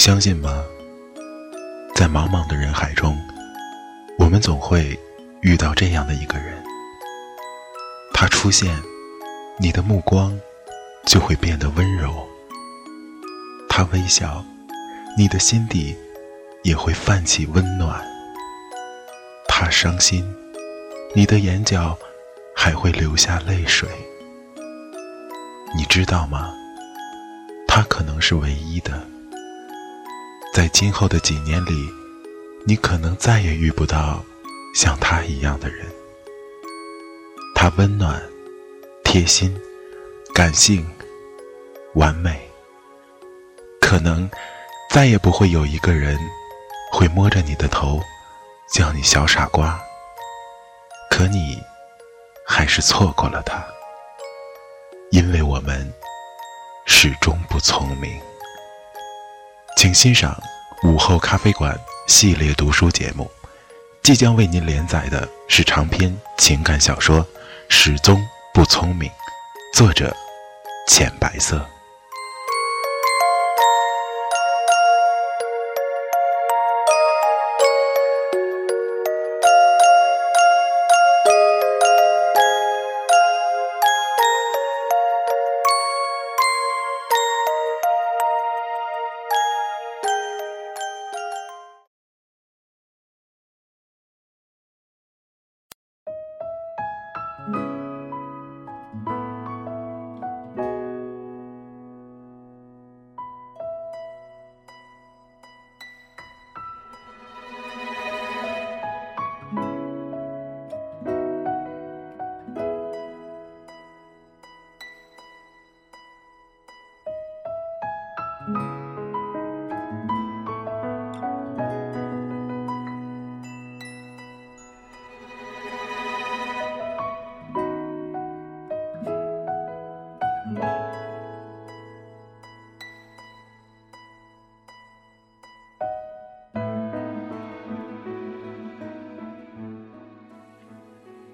相信吗？在茫茫的人海中，我们总会遇到这样的一个人。他出现，你的目光就会变得温柔；他微笑，你的心底也会泛起温暖；他伤心，你的眼角还会流下泪水。你知道吗？他可能是唯一的。在今后的几年里，你可能再也遇不到像他一样的人。他温暖、贴心、感性、完美，可能再也不会有一个人会摸着你的头，叫你小傻瓜。可你还是错过了他，因为我们始终不聪明。请欣赏午后咖啡馆系列读书节目，即将为您连载的是长篇情感小说《始终不聪明》，作者浅白色。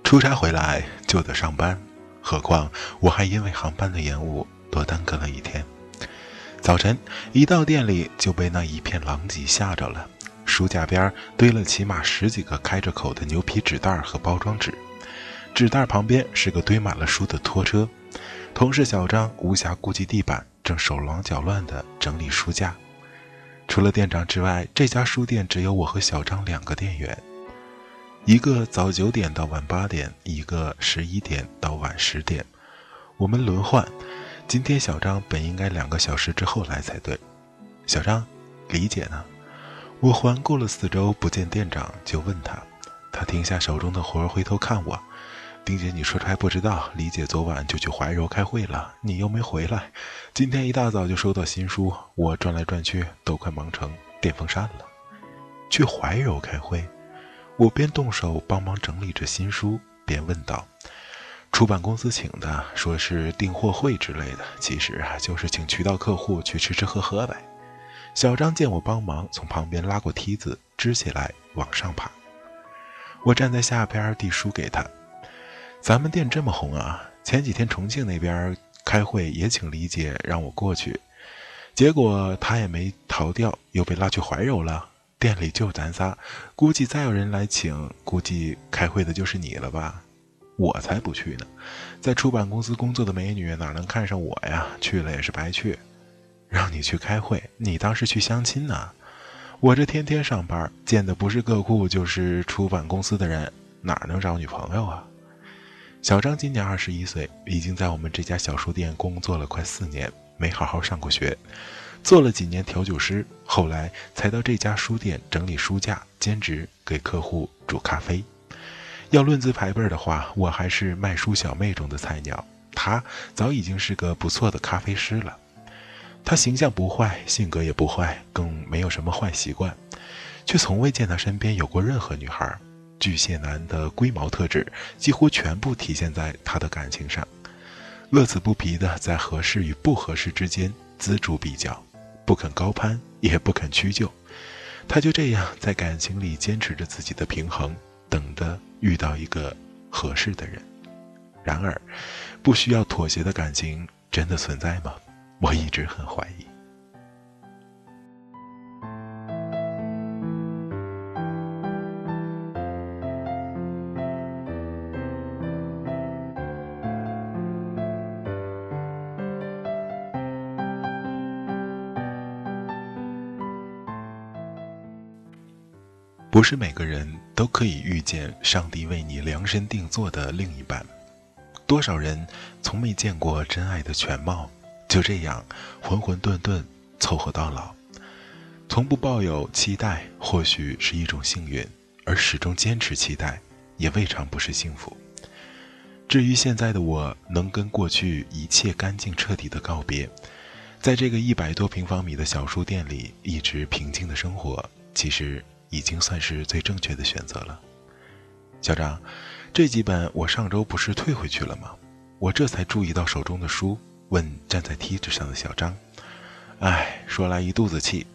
出差回来就得上班，何况我还因为航班的延误多耽搁了一天。早晨一到店里就被那一片狼藉吓着了，书架边堆了起码十几个开着口的牛皮纸袋和包装纸，纸袋旁边是个堆满了书的拖车。同事小张无暇顾及地板，正手忙脚乱地整理书架。除了店长之外，这家书店只有我和小张两个店员。一个早九点到晚八点，一个十一点到晚十点，我们轮换。今天小张本应该两个小时之后来才对。小张，李姐呢？我环顾了四周，不见店长，就问他。他停下手中的活，回头看我。丁姐，你说出还不知道？李姐昨晚就去怀柔开会了，你又没回来。今天一大早就收到新书，我转来转去都快忙成电风扇了。去怀柔开会？我边动手帮忙整理着新书，边问道：“出版公司请的，说是订货会之类的，其实啊，就是请渠道客户去吃吃喝喝呗。”小张见我帮忙，从旁边拉过梯子支起来往上爬。我站在下边递书给他：“咱们店这么红啊，前几天重庆那边开会也请李姐让我过去，结果她也没逃掉，又被拉去怀柔了。店里就咱仨，估计再有人来请，估计开会的就是你了吧？我才不去呢，在出版公司工作的美女哪能看上我呀？去了也是白去。让你去开会，你当是去相亲呢？我这天天上班，见的不是客户就是出版公司的人，哪能找女朋友啊？小张今年二十一岁，已经在我们这家小书店工作了快四年，没好好上过学，做了几年调酒师，后来才到这家书店整理书架，兼职给客户煮咖啡。要论资排辈的话，我还是卖书小妹中的菜鸟，他早已经是个不错的咖啡师了。他形象不坏，性格也不坏，更没有什么坏习惯，却从未见他身边有过任何女孩。巨蟹男的龟毛特质几乎全部体现在他的感情上，乐此不疲的在合适与不合适之间锱铢比较，不肯高攀，也不肯屈就。他就这样在感情里坚持着自己的平衡，等着遇到一个合适的人。然而，不需要妥协的感情真的存在吗？我一直很怀疑。不是每个人都可以遇见上帝为你量身定做的另一半，多少人从没见过真爱的全貌。就这样浑浑沌沌凑合到老，从不抱有期待，或许是一种幸运；而始终坚持期待，也未尝不是幸福。至于现在的我，能跟过去一切干净彻底的告别，在这个一百多平方米的小书店里一直平静的生活，其实已经算是最正确的选择了。小张，这几本我上周不是退回去了吗？我这才注意到手中的书。问站在梯子上的小张：“哎，说来一肚子气。”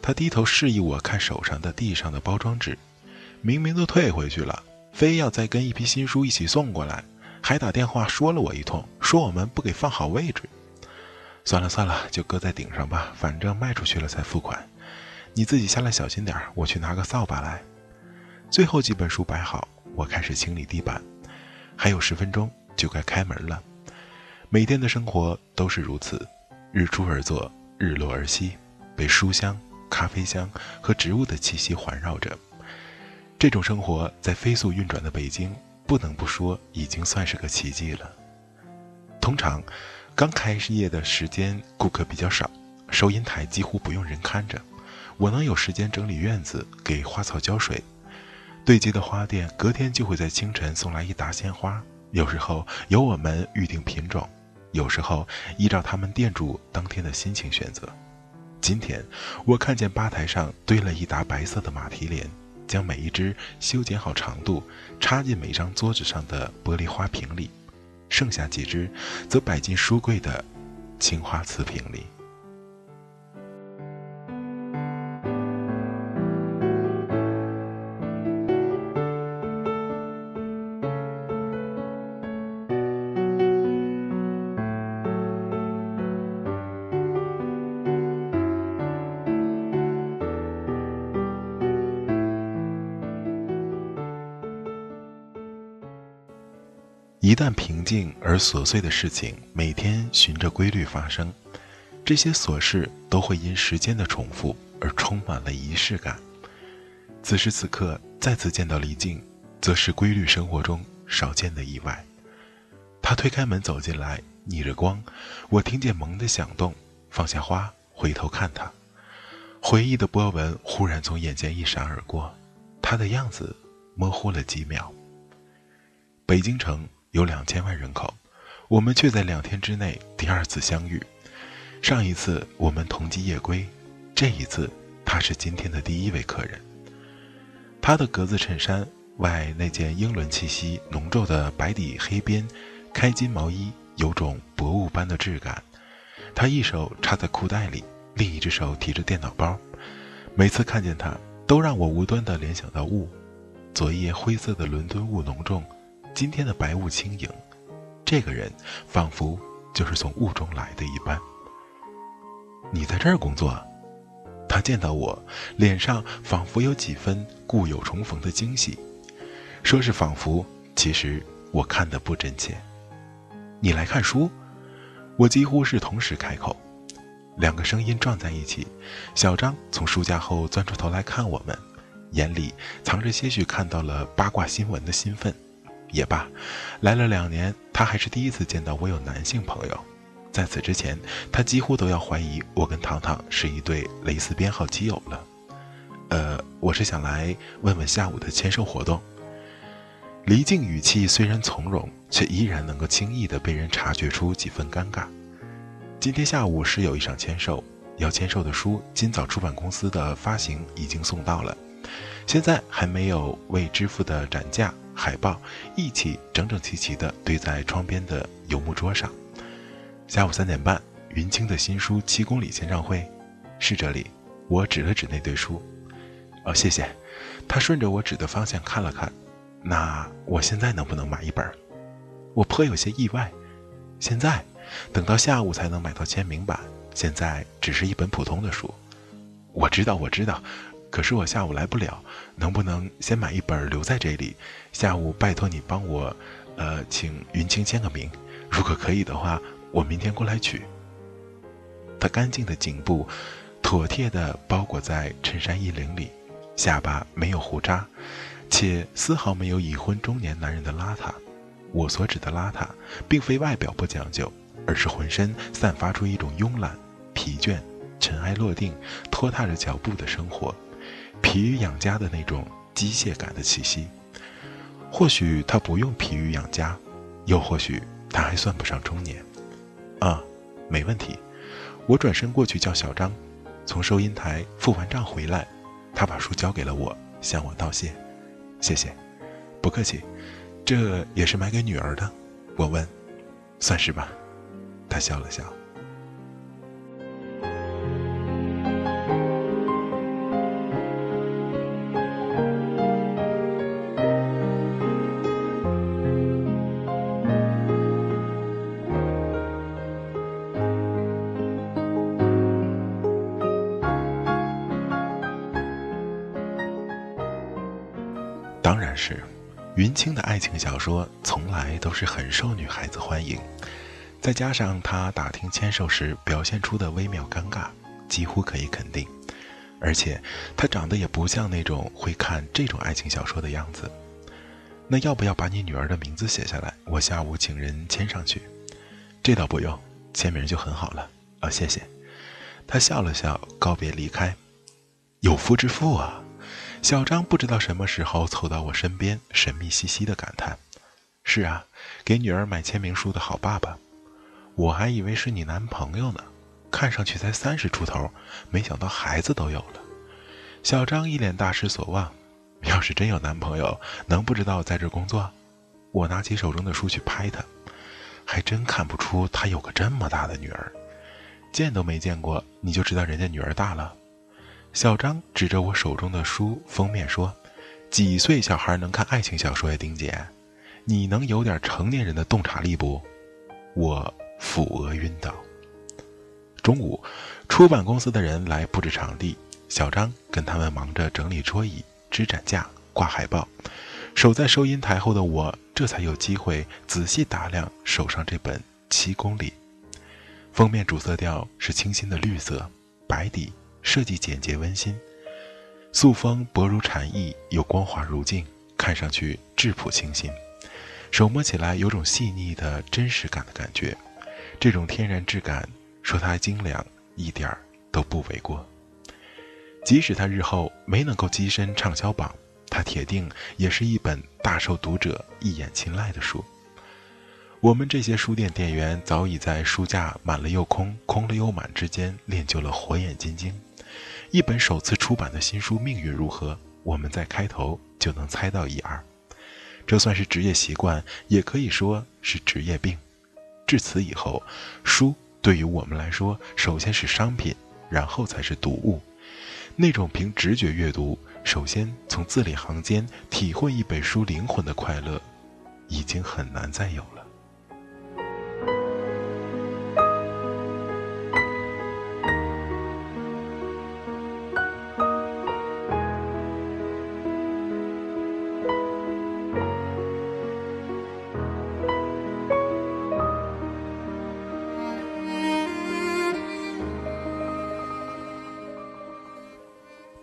他低头示意我看手上的地上的包装纸，明明都退回去了，非要再跟一批新书一起送过来，还打电话说了我一通，说我们不给放好位置。算了算了，就搁在顶上吧，反正卖出去了才付款。你自己下来小心点我去拿个扫把来。最后几本书摆好，我开始清理地板。还有十分钟就该开门了。每天的生活都是如此，日出而作，日落而息，被书香、咖啡香和植物的气息环绕着。这种生活在飞速运转的北京，不能不说已经算是个奇迹了。通常，刚开业的时间顾客比较少，收银台几乎不用人看着，我能有时间整理院子，给花草浇水。对接的花店隔天就会在清晨送来一沓鲜花，有时候由我们预定品种。有时候依照他们店主当天的心情选择。今天我看见吧台上堆了一沓白色的马蹄莲，将每一只修剪好长度，插进每张桌子上的玻璃花瓶里，剩下几只则摆进书柜的青花瓷瓶里。一旦平静而琐碎的事情每天循着规律发生，这些琐事都会因时间的重复而充满了仪式感。此时此刻再次见到李静，则是规律生活中少见的意外。他推开门走进来，逆着光，我听见门的响动，放下花，回头看他，回忆的波纹忽然从眼前一闪而过，他的样子模糊了几秒。北京城。有两千万人口，我们却在两天之内第二次相遇。上一次我们同机夜归，这一次他是今天的第一位客人。他的格子衬衫外那件英伦气息浓重的白底黑边开襟毛衣有种薄雾般的质感。他一手插在裤袋里，另一只手提着电脑包。每次看见他，都让我无端的联想到雾。昨夜灰色的伦敦雾浓重。今天的白雾轻盈，这个人仿佛就是从雾中来的一般。你在这儿工作？他见到我，脸上仿佛有几分故友重逢的惊喜。说是仿佛，其实我看的不真切。你来看书？我几乎是同时开口，两个声音撞在一起。小张从书架后钻出头来看我们，眼里藏着些许看到了八卦新闻的兴奋。也罢，来了两年，他还是第一次见到我有男性朋友。在此之前，他几乎都要怀疑我跟糖糖是一对蕾丝编号基友了。呃，我是想来问问下午的签售活动。离境语气虽然从容，却依然能够轻易地被人察觉出几分尴尬。今天下午是有一场签售，要签售的书，今早出版公司的发行已经送到了，现在还没有未支付的展架、海报一起整整齐齐地堆在窗边的油木桌上。下午三点半，云清的新书《七公里签唱会》，是这里。我指了指那堆书。哦，谢谢。他顺着我指的方向看了看。那我现在能不能买一本？我颇有些意外。现在，等到下午才能买到签名版。现在只是一本普通的书。我知道，我知道。可是我下午来不了，能不能先买一本留在这里？下午拜托你帮我，呃，请云清签个名。如果可以的话，我明天过来取。他干净的颈部，妥帖地包裹在衬衫衣领里，下巴没有胡渣。且丝毫没有已婚中年男人的邋遢。我所指的邋遢，并非外表不讲究，而是浑身散发出一种慵懒、疲倦、尘埃落定、拖沓着脚步的生活，疲于养家的那种机械感的气息。或许他不用疲于养家，又或许他还算不上中年。啊，没问题。我转身过去叫小张，从收银台付完账回来，他把书交给了我，向我道谢。谢谢，不客气，这也是买给女儿的。我问，算是吧。他笑了笑。当然是，云清的爱情小说从来都是很受女孩子欢迎，再加上他打听签售时表现出的微妙尴尬，几乎可以肯定。而且他长得也不像那种会看这种爱情小说的样子。那要不要把你女儿的名字写下来？我下午请人签上去。这倒不用，签名就很好了。啊，谢谢。他笑了笑，告别离开。有夫之妇啊。小张不知道什么时候凑到我身边，神秘兮兮的感叹：“是啊，给女儿买签名书的好爸爸。我还以为是你男朋友呢，看上去才三十出头，没想到孩子都有了。”小张一脸大失所望：“要是真有男朋友，能不知道在这工作？”我拿起手中的书去拍他，还真看不出他有个这么大的女儿，见都没见过，你就知道人家女儿大了。小张指着我手中的书封面说：“几岁小孩能看爱情小说呀，丁姐？你能有点成年人的洞察力不？”我抚额晕倒。中午，出版公司的人来布置场地，小张跟他们忙着整理桌椅、支展架、挂海报。守在收银台后的我，这才有机会仔细打量手上这本《七公里》。封面主色调是清新的绿色，白底。设计简洁温馨，素风薄如蝉翼，又光滑如镜，看上去质朴清新。手摸起来有种细腻的真实感的感觉，这种天然质感，说它精良一点儿都不为过。即使它日后没能够跻身畅销榜，它铁定也是一本大受读者一眼青睐的书。我们这些书店店员早已在书架满了又空，空了又满之间练就了火眼金睛。一本首次出版的新书命运如何？我们在开头就能猜到一二，这算是职业习惯，也可以说是职业病。至此以后，书对于我们来说，首先是商品，然后才是读物。那种凭直觉阅读，首先从字里行间体会一本书灵魂的快乐，已经很难再有了。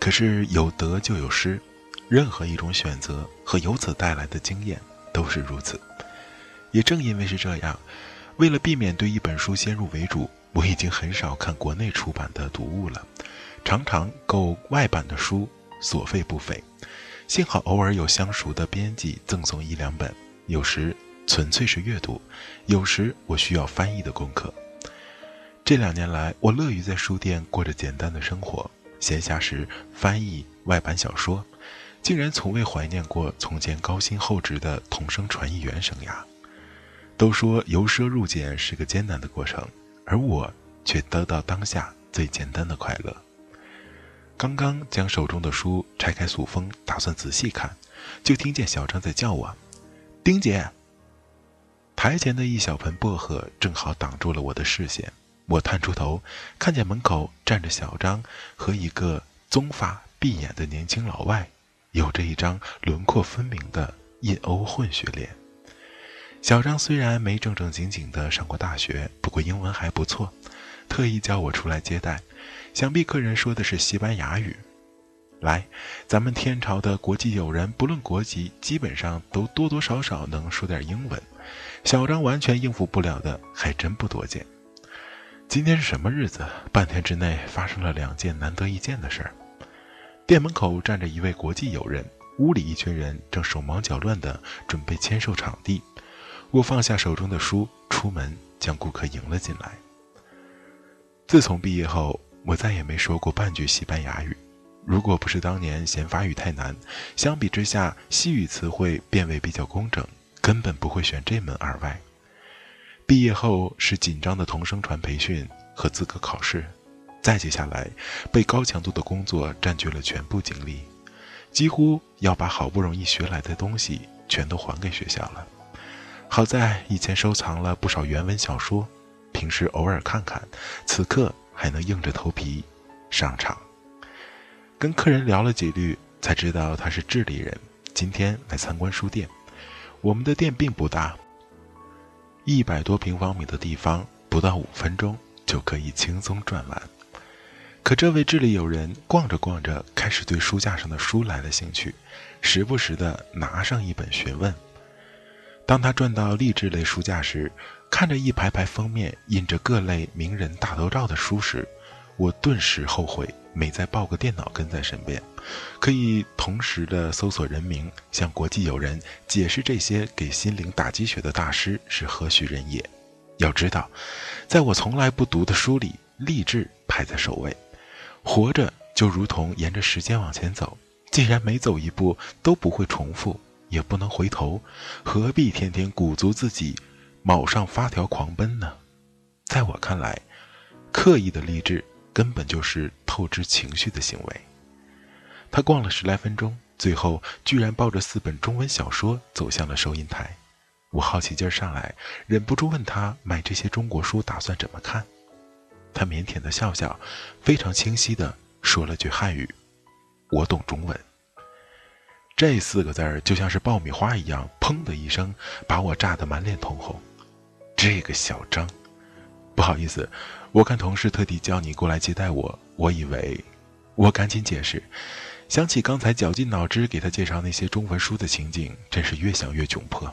可是有得就有失，任何一种选择和由此带来的经验都是如此。也正因为是这样，为了避免对一本书先入为主，我已经很少看国内出版的读物了，常常购外版的书，所费不菲。幸好偶尔有相熟的编辑赠送一两本，有时纯粹是阅读，有时我需要翻译的功课。这两年来，我乐于在书店过着简单的生活，闲暇时翻译外版小说，竟然从未怀念过从前高薪厚职的同声传译员生涯。都说由奢入俭是个艰难的过程，而我却得到当下最简单的快乐。刚刚将手中的书拆开塑封，打算仔细看，就听见小张在叫我：“丁姐。”台前的一小盆薄荷正好挡住了我的视线。我探出头，看见门口站着小张和一个棕发碧眼的年轻老外，有着一张轮廓分明的印欧混血脸。小张虽然没正正经经的上过大学，不过英文还不错，特意叫我出来接待。想必客人说的是西班牙语。来，咱们天朝的国际友人，不论国籍，基本上都多多少少能说点英文。小张完全应付不了的，还真不多见。今天是什么日子？半天之内发生了两件难得一见的事儿。店门口站着一位国际友人，屋里一群人正手忙脚乱地准备签售场地。我放下手中的书，出门将顾客迎了进来。自从毕业后，我再也没说过半句西班牙语。如果不是当年嫌法语太难，相比之下西语词汇变位比较工整，根本不会选这门二外。毕业后是紧张的同声传培训和资格考试，再接下来被高强度的工作占据了全部精力，几乎要把好不容易学来的东西全都还给学校了。好在以前收藏了不少原文小说，平时偶尔看看，此刻还能硬着头皮上场。跟客人聊了几句，才知道他是智利人，今天来参观书店。我们的店并不大，一百多平方米的地方，不到五分钟就可以轻松转完。可这位智利友人逛着逛着，开始对书架上的书来了兴趣，时不时的拿上一本询问。当他转到励志类书架时，看着一排排封面印着各类名人大头照的书时，我顿时后悔每再抱个电脑跟在身边，可以同时的搜索人名，向国际友人解释这些给心灵打鸡血的大师是何许人也。要知道，在我从来不读的书里，励志排在首位。活着就如同沿着时间往前走，既然每走一步都不会重复。也不能回头，何必天天鼓足自己，卯上发条狂奔呢？在我看来，刻意的励志根本就是透支情绪的行为。他逛了十来分钟，最后居然抱着四本中文小说走向了收银台。我好奇劲儿上来，忍不住问他买这些中国书打算怎么看。他腼腆的笑笑，非常清晰的说了句汉语：“我懂中文。”这四个字儿就像是爆米花一样，砰的一声把我炸得满脸通红。这个小张，不好意思，我看同事特地叫你过来接待我，我以为……我赶紧解释，想起刚才绞尽脑汁给他介绍那些中文书的情景，真是越想越窘迫。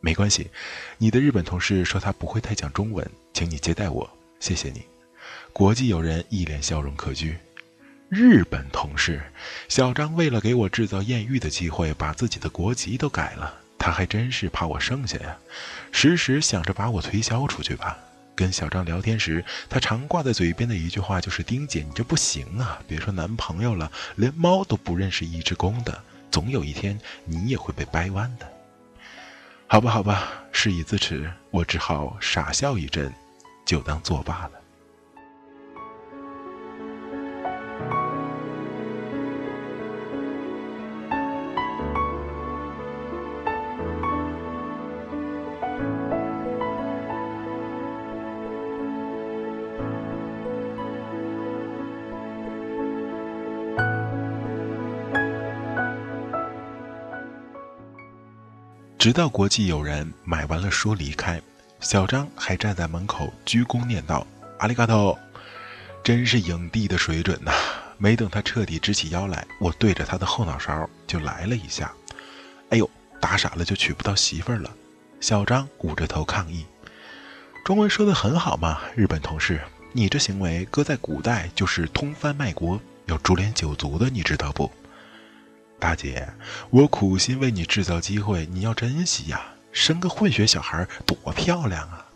没关系，你的日本同事说他不会太讲中文，请你接待我，谢谢你。国际友人一脸笑容可掬。日本同事小张为了给我制造艳遇的机会，把自己的国籍都改了。他还真是怕我剩下呀，时时想着把我推销出去吧。跟小张聊天时，他常挂在嘴边的一句话就是：“丁姐，你这不行啊！别说男朋友了，连猫都不认识一只公的，总有一天你也会被掰弯的。”好吧，好吧，事已至此，我只好傻笑一阵，就当作罢了。直到国际友人买完了书离开，小张还站在门口鞠躬念道：“阿里嘎多，真是影帝的水准呐！没等他彻底直起腰来，我对着他的后脑勺就来了一下。哎呦，打傻了就娶不到媳妇了！小张捂着头抗议：“中文说的很好嘛，日本同事，你这行为搁在古代就是通番卖国，要株连九族的，你知道不？”大姐，我苦心为你制造机会，你要珍惜呀！生个混血小孩多漂亮啊！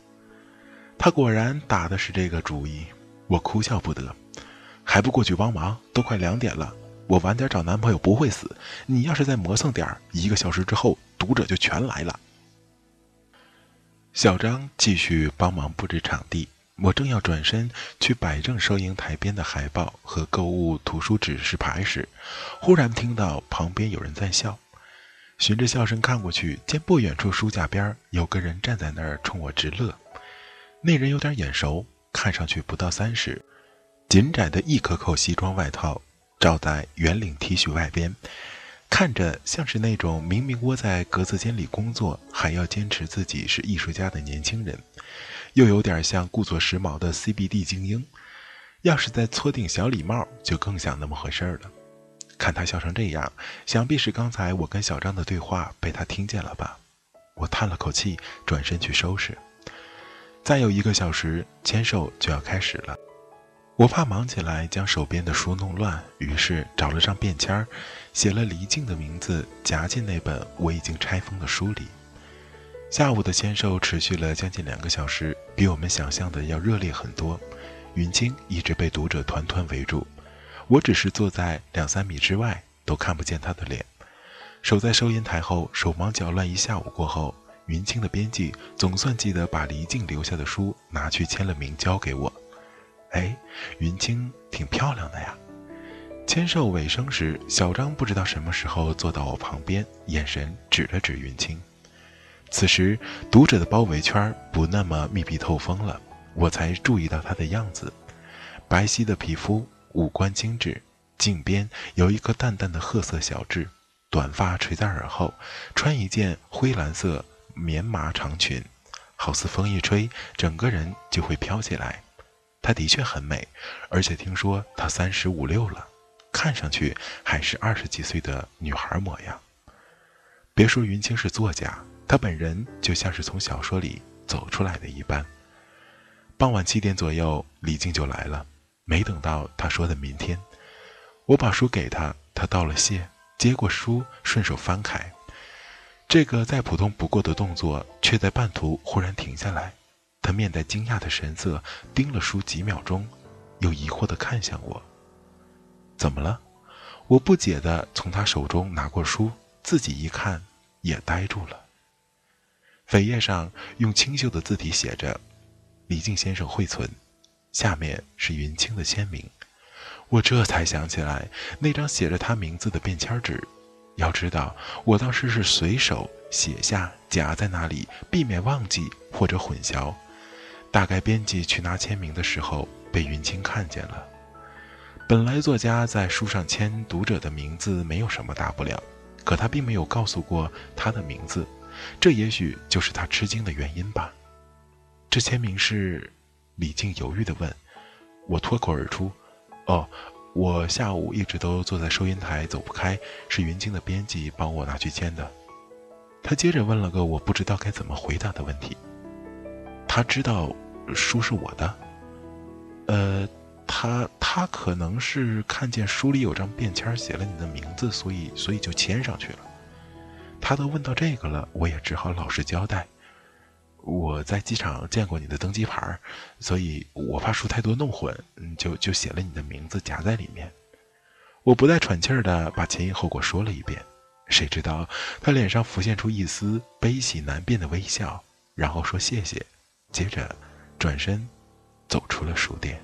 他果然打的是这个主意，我哭笑不得，还不过去帮忙？都快两点了，我晚点找男朋友不会死。你要是再磨蹭点一个小时之后，读者就全来了。小张继续帮忙布置场地，我正要转身去摆正收银台边的海报和购物图书指示牌时，忽然听到旁边有人在笑。循着笑声看过去，见不远处书架边有个人站在那儿冲我直乐。那人有点眼熟，看上去不到三十，紧窄的一颗扣西装外套罩在圆领 T 恤外边，看着像是那种明明窝在格子间里工作，还要坚持自己是艺术家的年轻人，又有点像故作时髦的 CBD 精英。要是再搓顶小礼帽，就更像那么回事了。看他笑成这样，想必是刚才我跟小张的对话被他听见了吧？我叹了口气，转身去收拾。再有一个小时，签售就要开始了。我怕忙起来将手边的书弄乱，于是找了张便签儿，写了黎静的名字，夹进那本我已经拆封的书里。下午的签售持续了将近两个小时，比我们想象的要热烈很多。云清一直被读者团团围住。我只是坐在两三米之外，都看不见他的脸。守在收银台后，手忙脚乱一下午过后，云清的编辑总算记得把黎静留下的书拿去签了名，交给我。哎，云清挺漂亮的呀。签售尾声时，小张不知道什么时候坐到我旁边，眼神指了指云清。此时，读者的包围圈不那么密闭透风了，我才注意到他的样子，白皙的皮肤。五官精致，颈边有一颗淡淡的褐色小痣，短发垂在耳后，穿一件灰蓝色棉麻长裙，好似风一吹，整个人就会飘起来。她的确很美，而且听说她三十五六了，看上去还是二十几岁的女孩模样。别说云清是作家，他本人就像是从小说里走出来的一般。傍晚七点左右，李静就来了。没等到他说的明天，我把书给他，他道了谢，接过书，顺手翻开。这个再普通不过的动作，却在半途忽然停下来。他面带惊讶的神色，盯了书几秒钟，又疑惑地看向我。怎么了？我不解地从他手中拿过书，自己一看，也呆住了。扉页上用清秀的字体写着：“李靖先生惠存。”下面是云清的签名，我这才想起来那张写着他名字的便签纸。要知道，我当时是随手写下，夹在那里，避免忘记或者混淆。大概编辑去拿签名的时候被云清看见了。本来作家在书上签读者的名字没有什么大不了，可他并没有告诉过他的名字，这也许就是他吃惊的原因吧。这签名是。李静犹豫地问：“我脱口而出，哦，我下午一直都坐在收银台走不开，是云清的编辑帮我拿去签的。”他接着问了个我不知道该怎么回答的问题：“他知道书是我的？呃，他他可能是看见书里有张便签写了你的名字，所以所以就签上去了。他都问到这个了，我也只好老实交代。”我在机场见过你的登机牌，所以我怕书太多弄混，就就写了你的名字夹在里面。我不带喘气儿的把前因后果说了一遍，谁知道他脸上浮现出一丝悲喜难辨的微笑，然后说谢谢，接着转身走出了书店。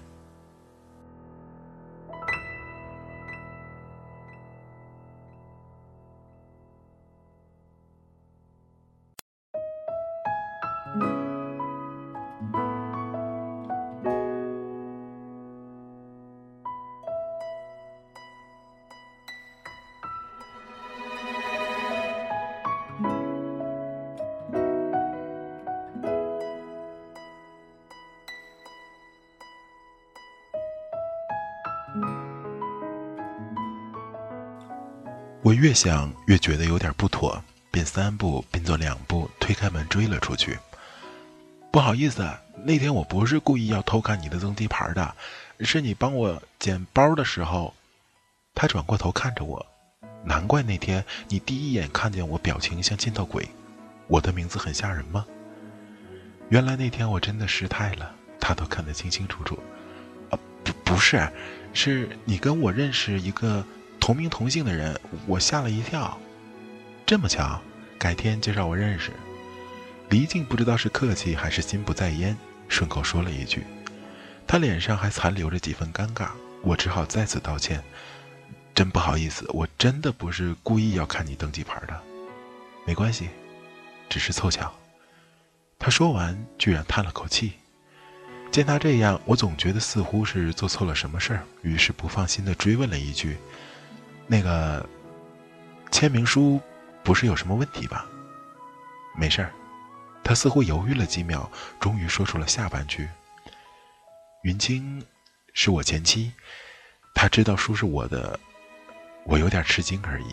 我越想越觉得有点不妥，便三步并作两步推开门追了出去。不好意思，那天我不是故意要偷看你的登机牌的，是你帮我捡包的时候。他转过头看着我，难怪那天你第一眼看见我表情像见到鬼。我的名字很吓人吗？原来那天我真的失态了，他都看得清清楚楚。啊，不，不是，是你跟我认识一个同名同姓的人，我吓了一跳。这么巧，改天介绍我认识。黎静不知道是客气还是心不在焉，顺口说了一句。他脸上还残留着几分尴尬，我只好再次道歉。真不好意思，我真的不是故意要看你登记牌的。没关系，只是凑巧。他说完，居然叹了口气。见他这样，我总觉得似乎是做错了什么事儿，于是不放心的追问了一句：“那个签名书不是有什么问题吧？”“没事儿。”他似乎犹豫了几秒，终于说出了下半句：“云清是我前妻，他知道书是我的，我有点吃惊而已。”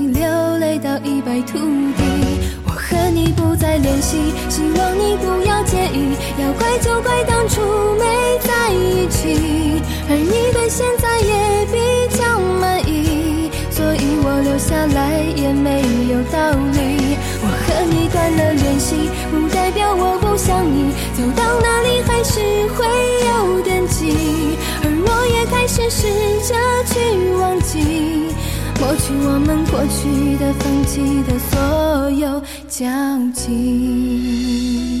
流泪到一败涂地。我和你不再联系，希望你不要介意。要怪就怪当初没在一起，而你对现在也比较满意，所以我留下来也没有道理。我和你断了联系，不代表我不想你，走到哪里还是会有惦记。开始试着去忘记，抹去我们过去的、放弃的所有交集。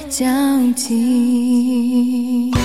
交集。